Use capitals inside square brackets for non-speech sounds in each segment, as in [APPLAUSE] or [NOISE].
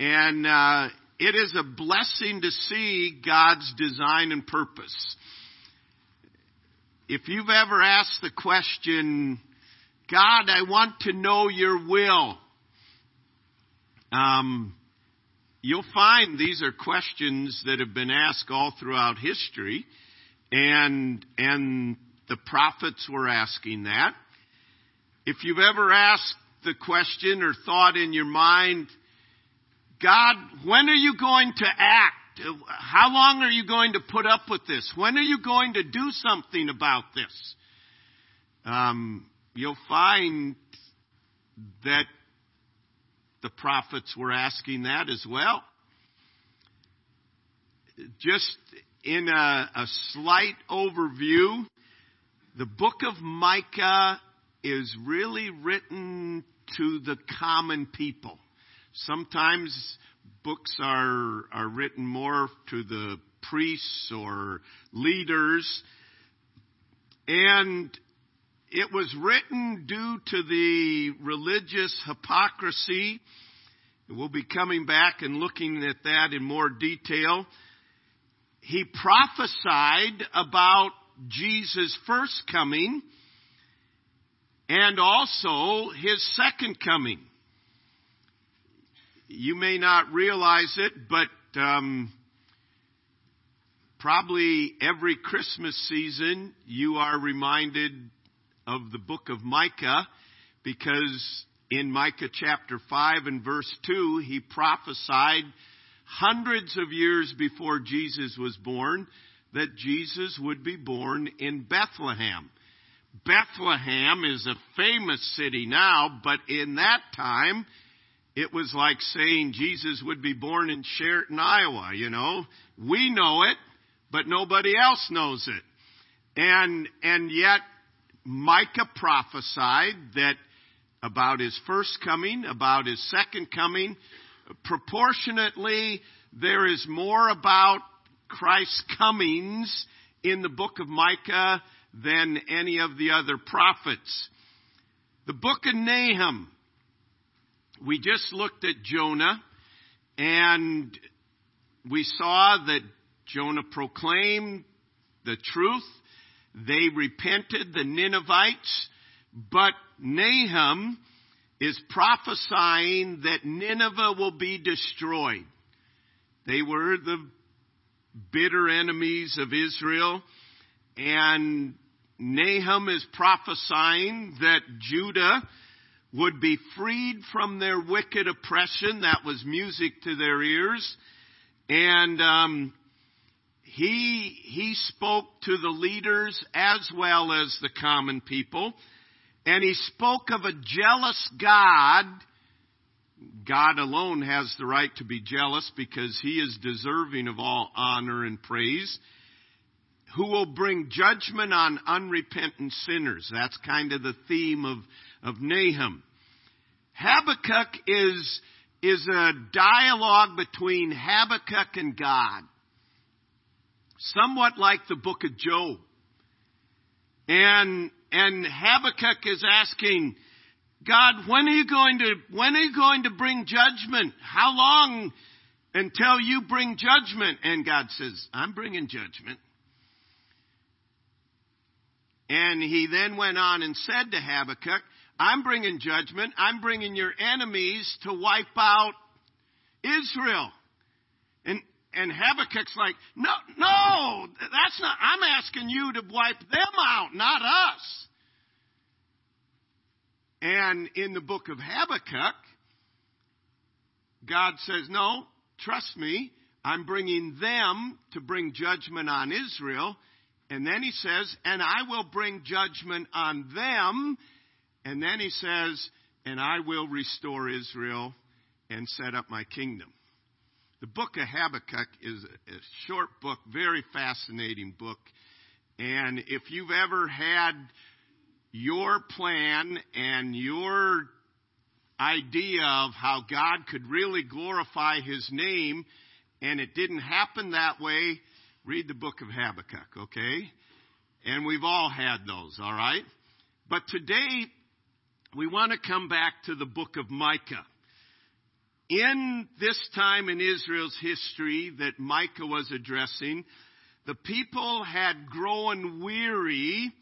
And uh, it is a blessing to see God's design and purpose. If you've ever asked the question, God, I want to know your will, um, you'll find these are questions that have been asked all throughout history, and and the prophets were asking that. If you've ever asked the question or thought in your mind, God, when are you going to act? How long are you going to put up with this? When are you going to do something about this? Um, you'll find that the prophets were asking that as well. Just in a, a slight overview, the book of Micah is really written to the common people. Sometimes books are, are written more to the priests or leaders. And it was written due to the religious hypocrisy. We'll be coming back and looking at that in more detail. He prophesied about Jesus' first coming and also his second coming. You may not realize it, but um, probably every Christmas season you are reminded of the book of Micah because in Micah chapter 5 and verse 2, he prophesied hundreds of years before Jesus was born that Jesus would be born in Bethlehem. Bethlehem is a famous city now, but in that time, it was like saying Jesus would be born in Chariton, Iowa, you know. We know it, but nobody else knows it. And, and yet, Micah prophesied that about his first coming, about his second coming, proportionately, there is more about Christ's comings in the book of Micah than any of the other prophets. The book of Nahum, we just looked at Jonah and we saw that Jonah proclaimed the truth. They repented, the Ninevites, but Nahum is prophesying that Nineveh will be destroyed. They were the bitter enemies of Israel, and Nahum is prophesying that Judah would be freed from their wicked oppression. That was music to their ears. And um, he, he spoke to the leaders as well as the common people. And he spoke of a jealous God. God alone has the right to be jealous because he is deserving of all honor and praise who will bring judgment on unrepentant sinners. That's kind of the theme of, of Nahum. Habakkuk is, is a dialogue between Habakkuk and God. Somewhat like the book of Job. And, and Habakkuk is asking, God, when are you going to, when are you going to bring judgment? How long until you bring judgment? And God says, I'm bringing judgment. And he then went on and said to Habakkuk, I'm bringing judgment. I'm bringing your enemies to wipe out Israel. And, and Habakkuk's like, no, no, that's not, I'm asking you to wipe them out, not us. And in the book of Habakkuk, God says, no, trust me, I'm bringing them to bring judgment on Israel. And then he says, and I will bring judgment on them. And then he says, and I will restore Israel and set up my kingdom. The book of Habakkuk is a short book, very fascinating book. And if you've ever had your plan and your idea of how God could really glorify his name, and it didn't happen that way, read the book of Habakkuk, okay? And we've all had those, all right? But today, we want to come back to the book of Micah. in this time in Israel's history that Micah was addressing, the people had grown weary.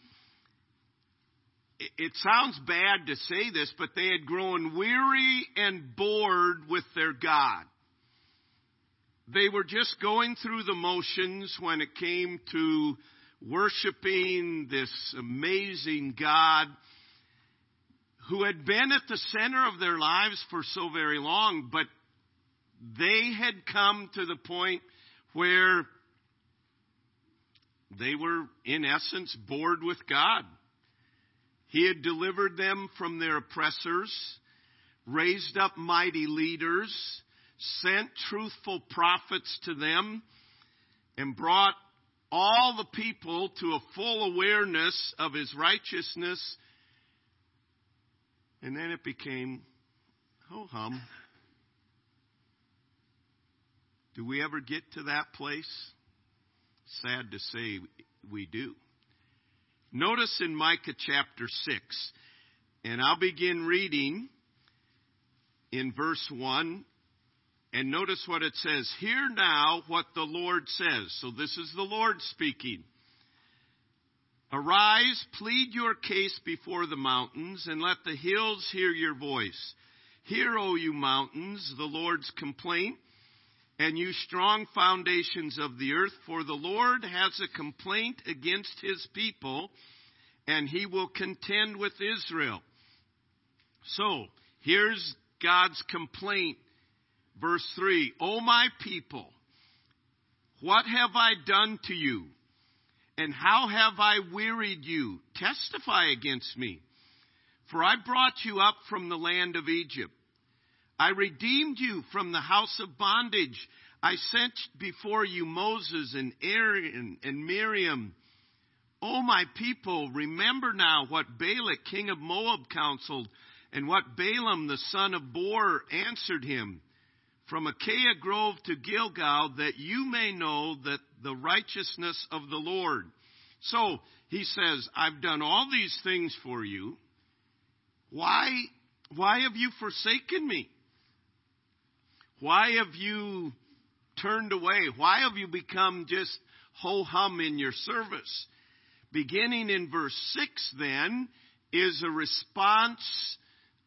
It sounds bad to say this, but they had grown weary and bored with their God. They were just going through the motions when it came to worshiping this amazing God who had been at the center of their lives for so very long, but they had come to the point where they were, in essence, bored with God. He had delivered them from their oppressors, raised up mighty leaders, sent truthful prophets to them, and brought all the people to a full awareness of his righteousness. And then it became ho hum. Do we ever get to that place? Sad to say we do. Notice in Micah chapter 6, and I'll begin reading in verse 1. And notice what it says. Hear now what the Lord says. So this is the Lord speaking. Arise, plead your case before the mountains, and let the hills hear your voice. Hear, O you mountains, the Lord's complaint and you strong foundations of the earth, for the Lord has a complaint against his people, and he will contend with Israel. So, here's God's complaint. Verse 3 O my people, what have I done to you? And how have I wearied you? Testify against me. For I brought you up from the land of Egypt I redeemed you from the house of bondage. I sent before you Moses and Aaron and Miriam. O my people, remember now what Balak, king of Moab, counseled, and what Balaam, the son of Beor, answered him. From Acacia Grove to Gilgal, that you may know that the righteousness of the Lord. So he says, I've done all these things for you. Why, why have you forsaken me? Why have you turned away? Why have you become just ho hum in your service? Beginning in verse 6, then, is a response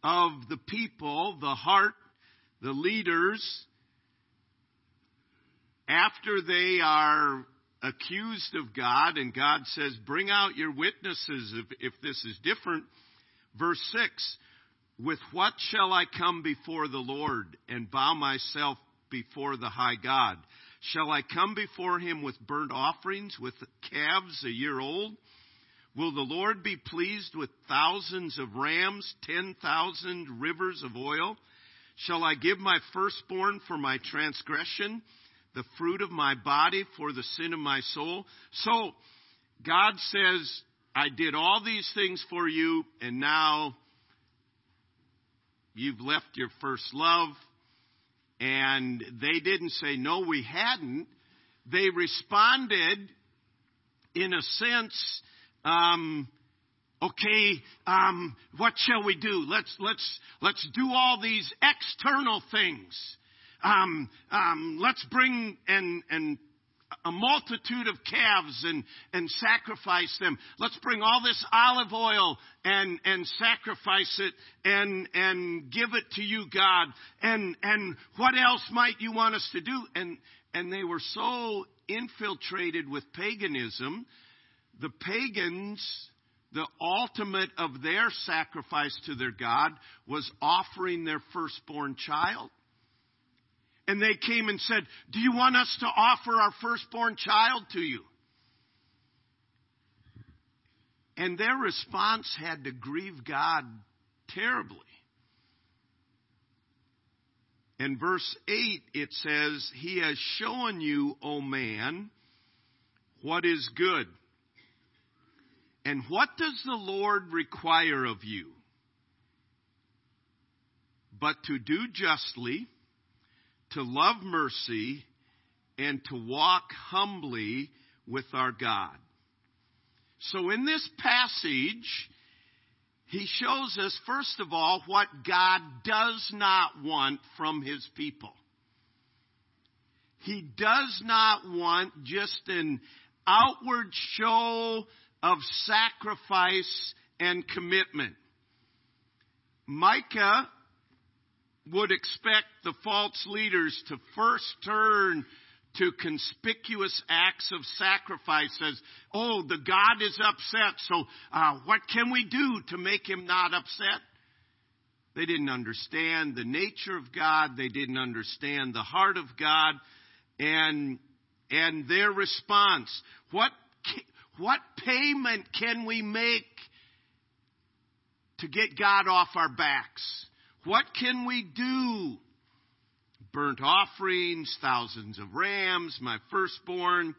of the people, the heart, the leaders, after they are accused of God, and God says, Bring out your witnesses if, if this is different. Verse 6 with what shall I come before the Lord and bow myself before the high God? Shall I come before him with burnt offerings, with calves a year old? Will the Lord be pleased with thousands of rams, ten thousand rivers of oil? Shall I give my firstborn for my transgression, the fruit of my body for the sin of my soul? So, God says, I did all these things for you, and now You've left your first love. And they didn't say, no, we hadn't. They responded in a sense, um, okay, um, what shall we do? Let's, let's, let's do all these external things. Um, um, let's bring and, and a multitude of calves and, and sacrifice them. Let's bring all this olive oil and, and sacrifice it and, and give it to you, God. And, and what else might you want us to do? And, and they were so infiltrated with paganism, the pagans, the ultimate of their sacrifice to their God was offering their firstborn child. And they came and said, Do you want us to offer our firstborn child to you? And their response had to grieve God terribly. In verse 8, it says, He has shown you, O man, what is good. And what does the Lord require of you? But to do justly to love mercy, and to walk humbly with our God. So in this passage, he shows us, first of all, what God does not want from his people. He does not want just an outward show of sacrifice and commitment. Micah would expect the false leaders to first turn to conspicuous acts of sacrifice as, oh, the God is upset, so uh, what can we do to make him not upset? They didn't understand the nature of God. They didn't understand the heart of God. And, and their response, what, what payment can we make to get God off our backs? What can we do burnt offerings, thousands of rams, my firstborn.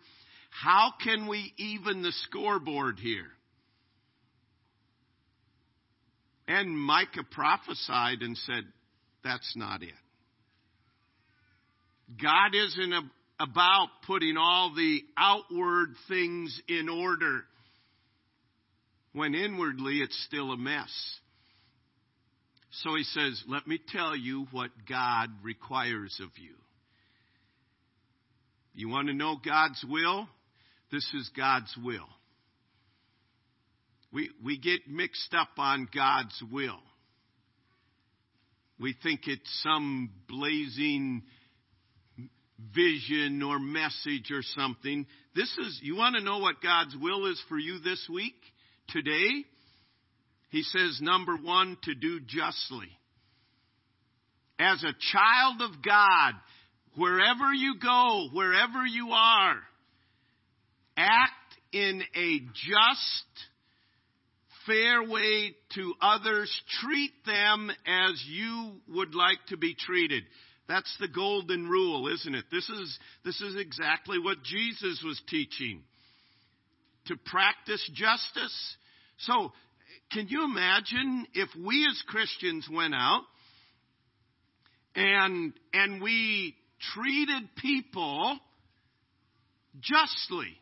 How can we even the scoreboard here? And Micah prophesied and said, That's not it. God isn't about putting all the outward things in order when inwardly it's still a mess. So he says, Let me tell you what God requires of you. You want to know God's will? This is God's will. We, we get mixed up on God's will. We think it's some blazing vision or message or something. This is, you want to know what God's will is for you this week, today? He says, number one, to do justly. As a child of God, wherever you go, wherever you are, act in a just, fair way to others. Treat them as you would like to be treated. That's the golden rule, isn't it? This is, this is exactly what Jesus was teaching. To practice justice. So, can you imagine if we as Christians went out and, and we treated people justly?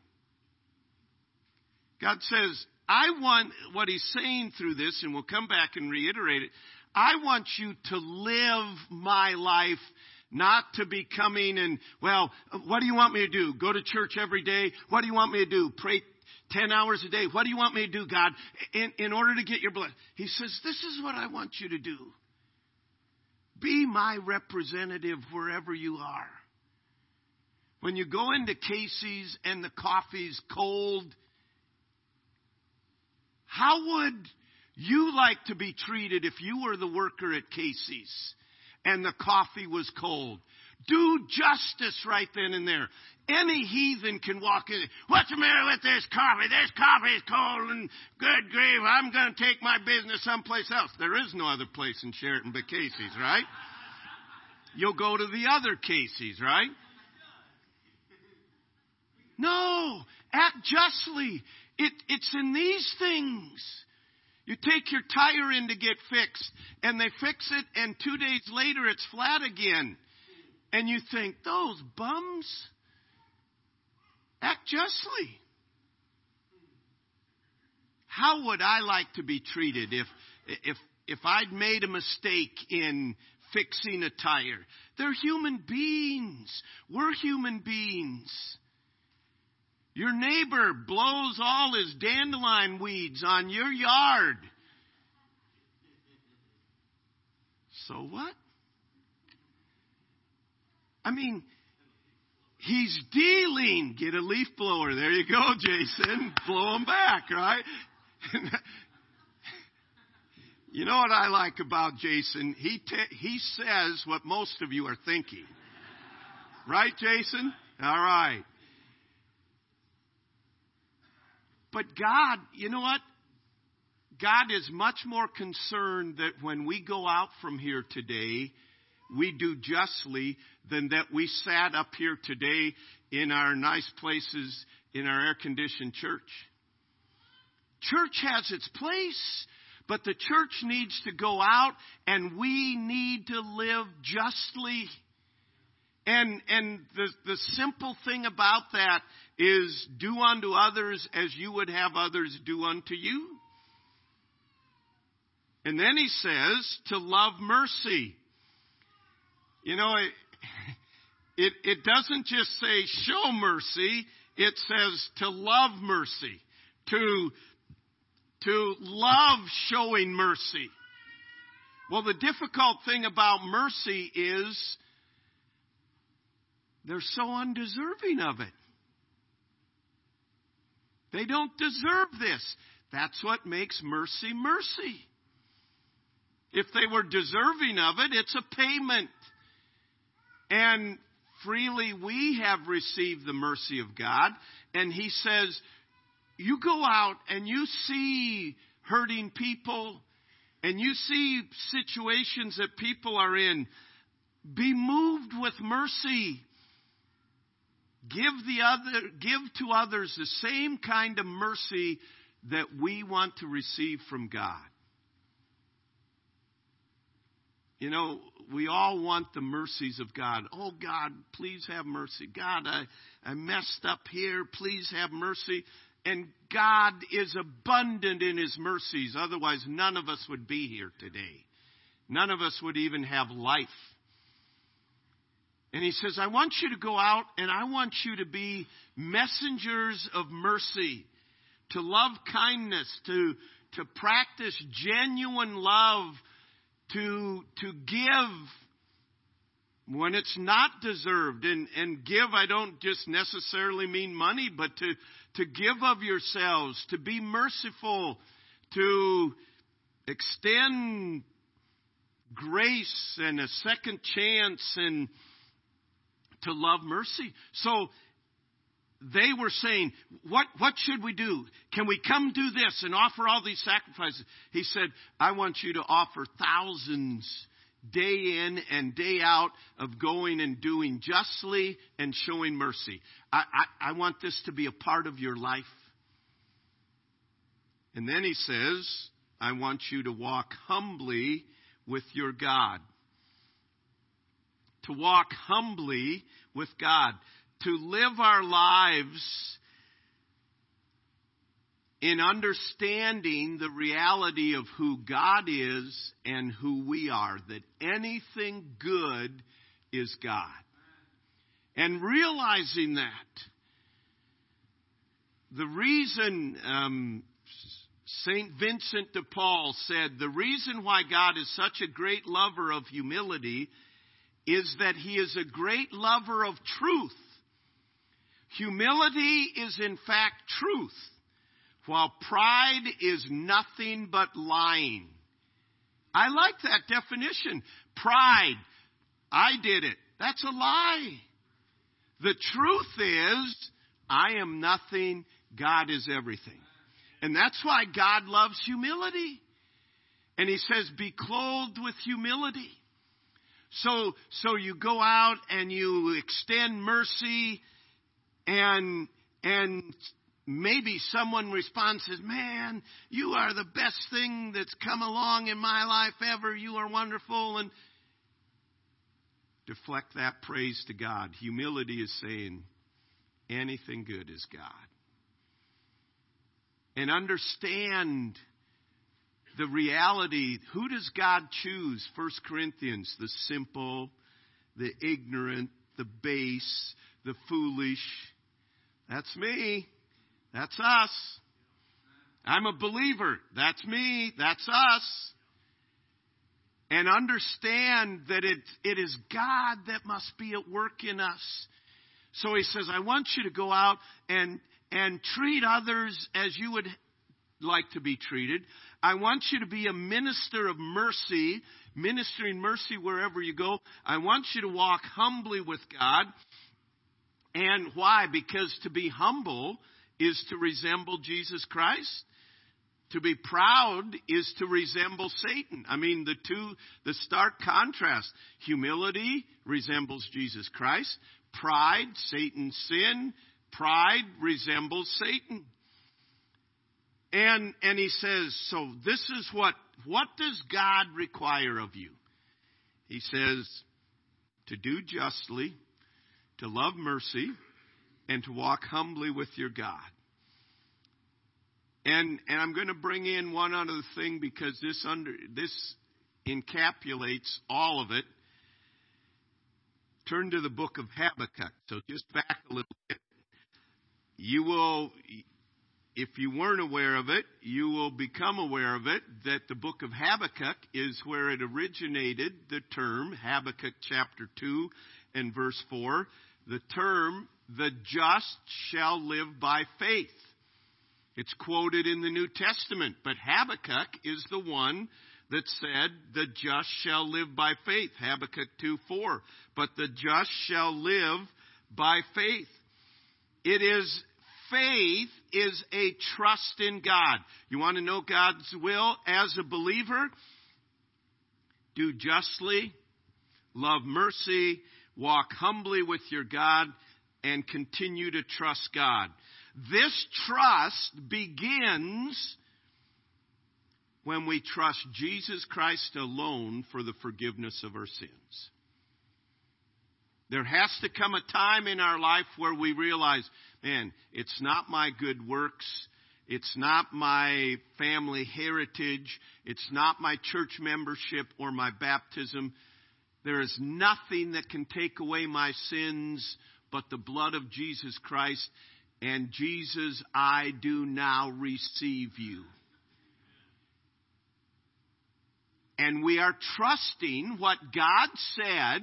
God says, I want what he's saying through this, and we'll come back and reiterate it. I want you to live my life, not to be coming and, well, what do you want me to do? Go to church every day? What do you want me to do? Pray 10 hours a day. What do you want me to do, God, in, in order to get your blood? He says, This is what I want you to do. Be my representative wherever you are. When you go into Casey's and the coffee's cold, how would you like to be treated if you were the worker at Casey's and the coffee was cold? Do justice right then and there. Any heathen can walk in. What's the matter with this coffee? This coffee is cold and good grief. I'm going to take my business someplace else. There is no other place in Chariton but Casey's, right? You'll go to the other Casey's, right? No, act justly. It, it's in these things. You take your tire in to get fixed, and they fix it, and two days later it's flat again. And you think, those bums? Act justly. How would I like to be treated if, if, if I'd made a mistake in fixing a tire? They're human beings. We're human beings. Your neighbor blows all his dandelion weeds on your yard. So what? I mean, He's dealing. Get a leaf blower. There you go, Jason. Blow them back, right? [LAUGHS] you know what I like about Jason? He he says what most of you are thinking. Right, Jason? All right. But God, you know what? God is much more concerned that when we go out from here today, we do justly than that we sat up here today in our nice places in our air conditioned church. Church has its place, but the church needs to go out and we need to live justly. And, and the, the simple thing about that is do unto others as you would have others do unto you. And then he says to love mercy. You know, it, it, it doesn't just say show mercy, it says to love mercy, to, to love showing mercy. Well, the difficult thing about mercy is they're so undeserving of it. They don't deserve this. That's what makes mercy mercy. If they were deserving of it, it's a payment. And freely we have received the mercy of God. And He says, you go out and you see hurting people and you see situations that people are in. Be moved with mercy. Give the other, give to others the same kind of mercy that we want to receive from God. You know, we all want the mercies of God. Oh, God, please have mercy. God, I, I messed up here. Please have mercy. And God is abundant in His mercies. Otherwise, none of us would be here today. None of us would even have life. And He says, I want you to go out and I want you to be messengers of mercy, to love kindness, to, to practice genuine love to, to give when it's not deserved. And, and give, I don't just necessarily mean money, but to, to give of yourselves, to be merciful, to extend grace and a second chance and to love mercy. So they were saying, what, what should we do? Can we come do this and offer all these sacrifices? He said, I want you to offer thousands day in and day out of going and doing justly and showing mercy. I, I, I want this to be a part of your life. And then he says, I want you to walk humbly with your God. To walk humbly with God to live our lives in understanding the reality of who God is and who we are, that anything good is God. And realizing that, the reason um, St. Vincent de Paul said, the reason why God is such a great lover of humility is that he is a great lover of truth. Humility is in fact truth, while pride is nothing but lying. I like that definition. Pride, I did it. That's a lie. The truth is, I am nothing, God is everything. And that's why God loves humility. And he says, be clothed with humility. So, so you go out and you extend mercy and, and maybe someone responds says, man, you are the best thing that's come along in my life ever. You are wonderful. And deflect that praise to God. Humility is saying, anything good is God. And understand the reality. Who does God choose? First Corinthians, the simple, the ignorant, the base, the foolish. That's me. That's us. I'm a believer. That's me. That's us. And understand that it, it is God that must be at work in us. So he says, I want you to go out and, and treat others as you would like to be treated. I want you to be a minister of mercy, ministering mercy wherever you go. I want you to walk humbly with God. And why? Because to be humble is to resemble Jesus Christ. To be proud is to resemble Satan. I mean, the two, the stark contrast. Humility resembles Jesus Christ. Pride, Satan's sin. Pride resembles Satan. And, and he says, so this is what, what does God require of you? He says, to do justly, to love mercy, and to walk humbly with your God. And, and I'm going to bring in one other thing because this under, this encapsulates all of it. Turn to the book of Habakkuk. So just back a little bit. You will, if you weren't aware of it, you will become aware of it that the book of Habakkuk is where it originated the term, Habakkuk chapter 2 and verse 4, the term, the just shall live by faith. It's quoted in the New Testament, but Habakkuk is the one that said, the just shall live by faith. Habakkuk 2 4. But the just shall live by faith. It is faith is a trust in God. You want to know God's will as a believer? Do justly, love mercy, walk humbly with your God, and continue to trust God. This trust begins when we trust Jesus Christ alone for the forgiveness of our sins. There has to come a time in our life where we realize, man, it's not my good works. It's not my family heritage. It's not my church membership or my baptism. There is nothing that can take away my sins but the blood of Jesus Christ. And Jesus, I do now receive you. And we are trusting what God said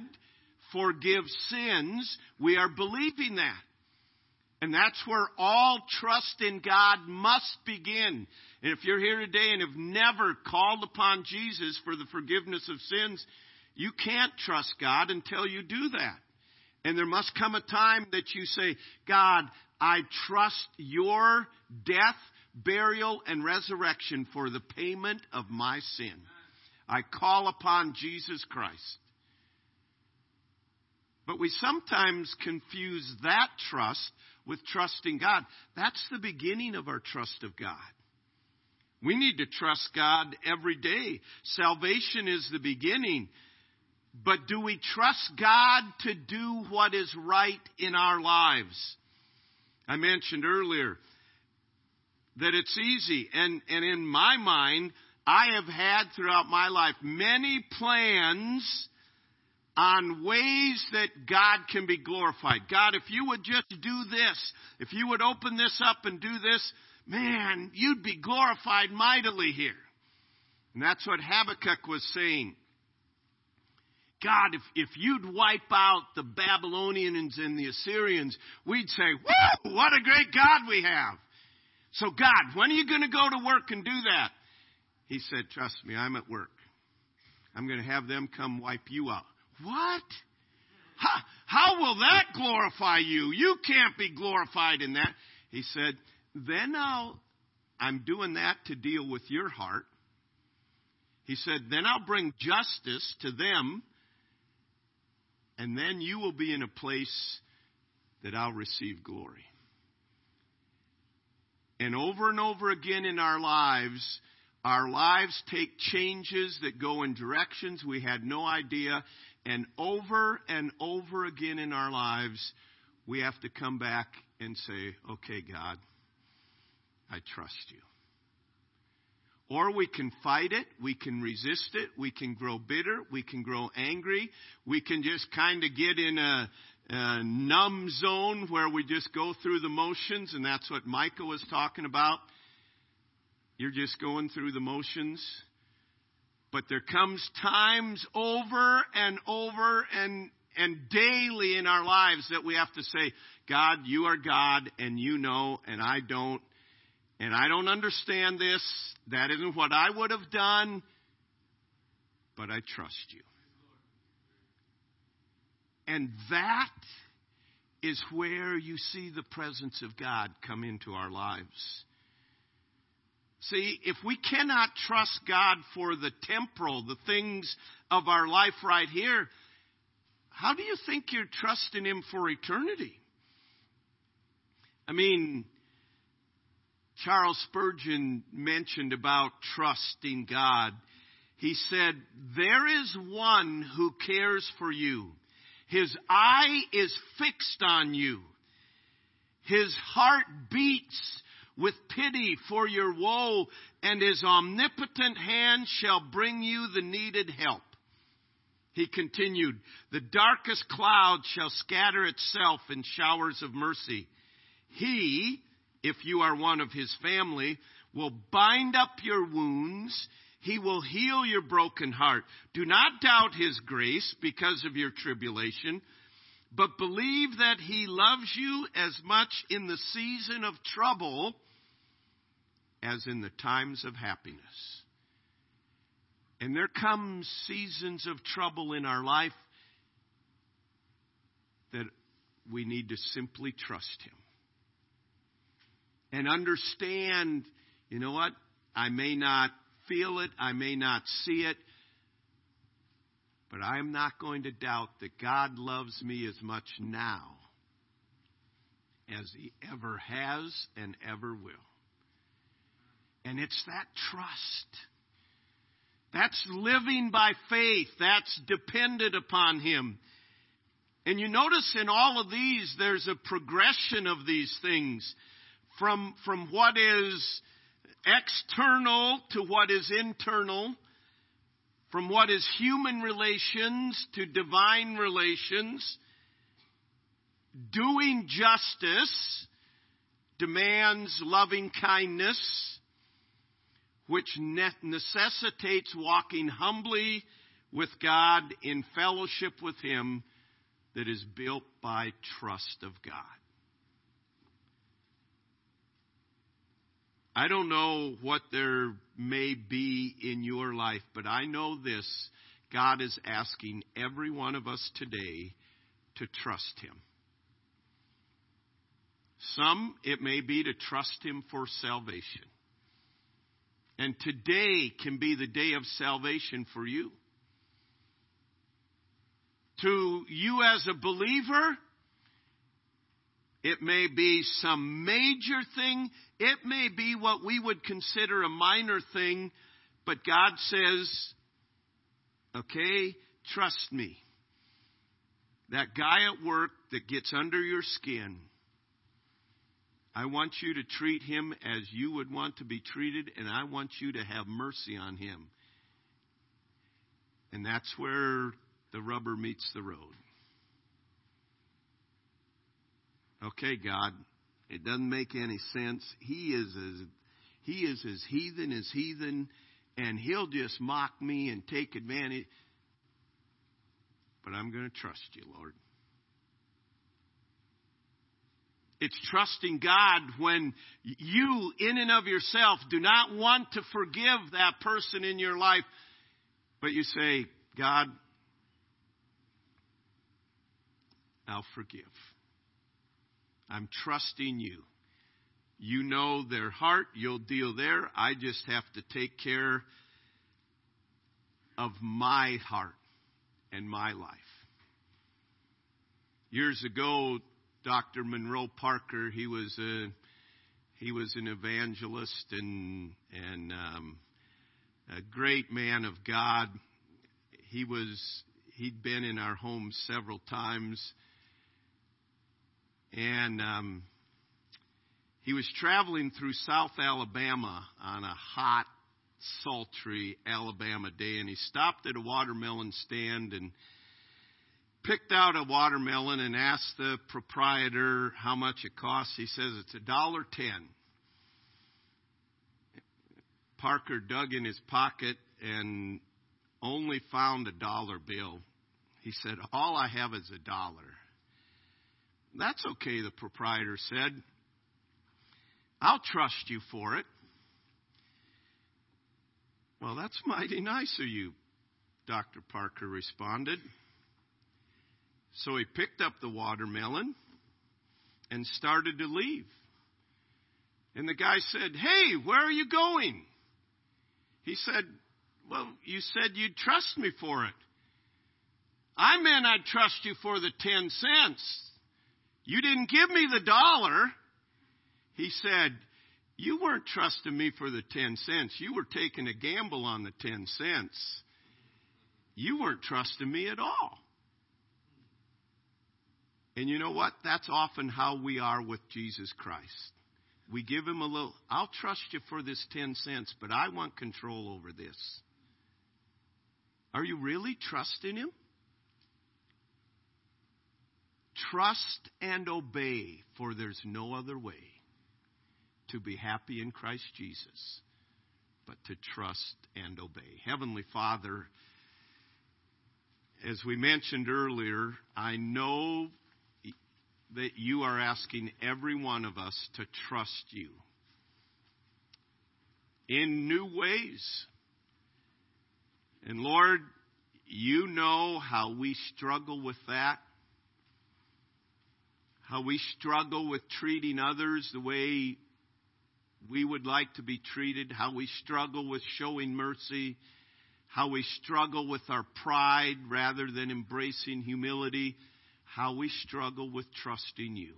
forgive sins. We are believing that. And that's where all trust in God must begin. And if you're here today and have never called upon Jesus for the forgiveness of sins, you can't trust God until you do that. And there must come a time that you say, God, I trust your death, burial, and resurrection for the payment of my sin. I call upon Jesus Christ. But we sometimes confuse that trust with trusting God. That's the beginning of our trust of God. We need to trust God every day. Salvation is the beginning. But do we trust God to do what is right in our lives? I mentioned earlier that it's easy. And, and in my mind, I have had throughout my life many plans on ways that God can be glorified. God, if you would just do this, if you would open this up and do this, man, you'd be glorified mightily here. And that's what Habakkuk was saying. God, if, if you'd wipe out the Babylonians and the Assyrians, we'd say, whoa, what a great God we have. So God, when are you going to go to work and do that? He said, trust me, I'm at work. I'm going to have them come wipe you out. What? How, how will that glorify you? You can't be glorified in that. He said, then I'll, I'm doing that to deal with your heart. He said, then I'll bring justice to them and then you will be in a place that I'll receive glory. And over and over again in our lives, our lives take changes that go in directions we had no idea. And over and over again in our lives, we have to come back and say, okay, God, I trust you. Or we can fight it, we can resist it, we can grow bitter, we can grow angry, we can just kind of get in a, a numb zone where we just go through the motions, and that's what Micah was talking about. You're just going through the motions. But there comes times over and over and and daily in our lives that we have to say, God, you are God and you know and I don't and I don't understand this. That isn't what I would have done, but I trust you. And that is where you see the presence of God come into our lives. See, if we cannot trust God for the temporal, the things of our life right here, how do you think you're trusting Him for eternity? I mean, Charles Spurgeon mentioned about trusting God. He said, There is one who cares for you. His eye is fixed on you. His heart beats with pity for your woe, and his omnipotent hand shall bring you the needed help. He continued, The darkest cloud shall scatter itself in showers of mercy. He, if you are one of his family, will bind up your wounds. He will heal your broken heart. Do not doubt his grace because of your tribulation, but believe that he loves you as much in the season of trouble as in the times of happiness. And there come seasons of trouble in our life that we need to simply trust him and understand, you know what? I may not feel it, I may not see it, but I am not going to doubt that God loves me as much now as He ever has and ever will. And it's that trust. That's living by faith. That's dependent upon Him. And you notice in all of these, there's a progression of these things from, from what is external to what is internal, from what is human relations to divine relations. Doing justice demands loving kindness, which necessitates walking humbly with God in fellowship with Him that is built by trust of God. I don't know what there may be in your life, but I know this God is asking every one of us today to trust Him. Some, it may be to trust Him for salvation. And today can be the day of salvation for you. To you as a believer, it may be some major thing. It may be what we would consider a minor thing. But God says, okay, trust me. That guy at work that gets under your skin, I want you to treat him as you would want to be treated, and I want you to have mercy on him. And that's where the rubber meets the road. Okay, God, it doesn't make any sense. He is as he is as heathen as heathen, and he'll just mock me and take advantage. But I'm going to trust you, Lord. It's trusting God when you, in and of yourself, do not want to forgive that person in your life, but you say, God, I'll forgive. I'm trusting you. You know their heart. You'll deal there. I just have to take care of my heart and my life. Years ago, Dr. Monroe Parker, he was a he was an evangelist and and um, a great man of God. He was he'd been in our home several times and um, he was traveling through South Alabama on a hot, sultry Alabama day, and he stopped at a watermelon stand and picked out a watermelon and asked the proprietor how much it costs. He says it's a dollar ten. Parker dug in his pocket and only found a dollar bill. He said, All I have is a dollar. That's okay, the proprietor said. I'll trust you for it. Well, that's mighty nice of you, Dr. Parker responded. So he picked up the watermelon and started to leave. And the guy said, Hey, where are you going? He said, Well, you said you'd trust me for it. I meant I'd trust you for the 10 cents. You didn't give me the dollar. He said, You weren't trusting me for the 10 cents. You were taking a gamble on the 10 cents. You weren't trusting me at all. And you know what? That's often how we are with Jesus Christ. we give him a little, I'll trust you for this 10 cents, but I want control over this. Are you really trusting him? Trust and obey, for there's no other way to be happy in Christ Jesus but to trust and obey. Heavenly Father, as we mentioned earlier, I know that you are asking every one of us to trust you in new ways. And Lord, you know how we struggle with that. How we struggle with treating others the way we would like to be treated, how we struggle with showing mercy, how we struggle with our pride rather than embracing humility, how we struggle with trusting you.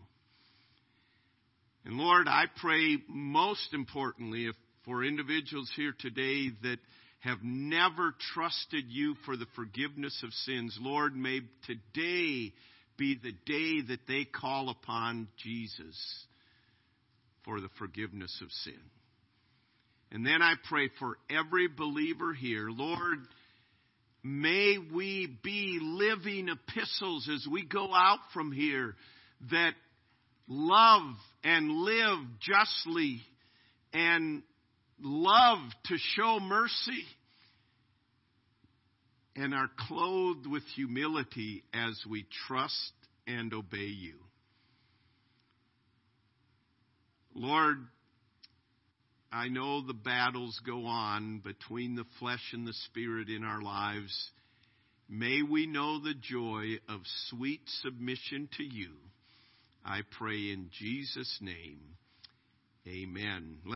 And Lord, I pray most importantly for individuals here today that have never trusted you for the forgiveness of sins, Lord, may today be the day that they call upon Jesus for the forgiveness of sin. And then I pray for every believer here, Lord, may we be living epistles as we go out from here that love and live justly and love to show mercy and are clothed with humility as we trust and obey you. Lord, I know the battles go on between the flesh and the spirit in our lives. May we know the joy of sweet submission to you. I pray in Jesus' name. Amen.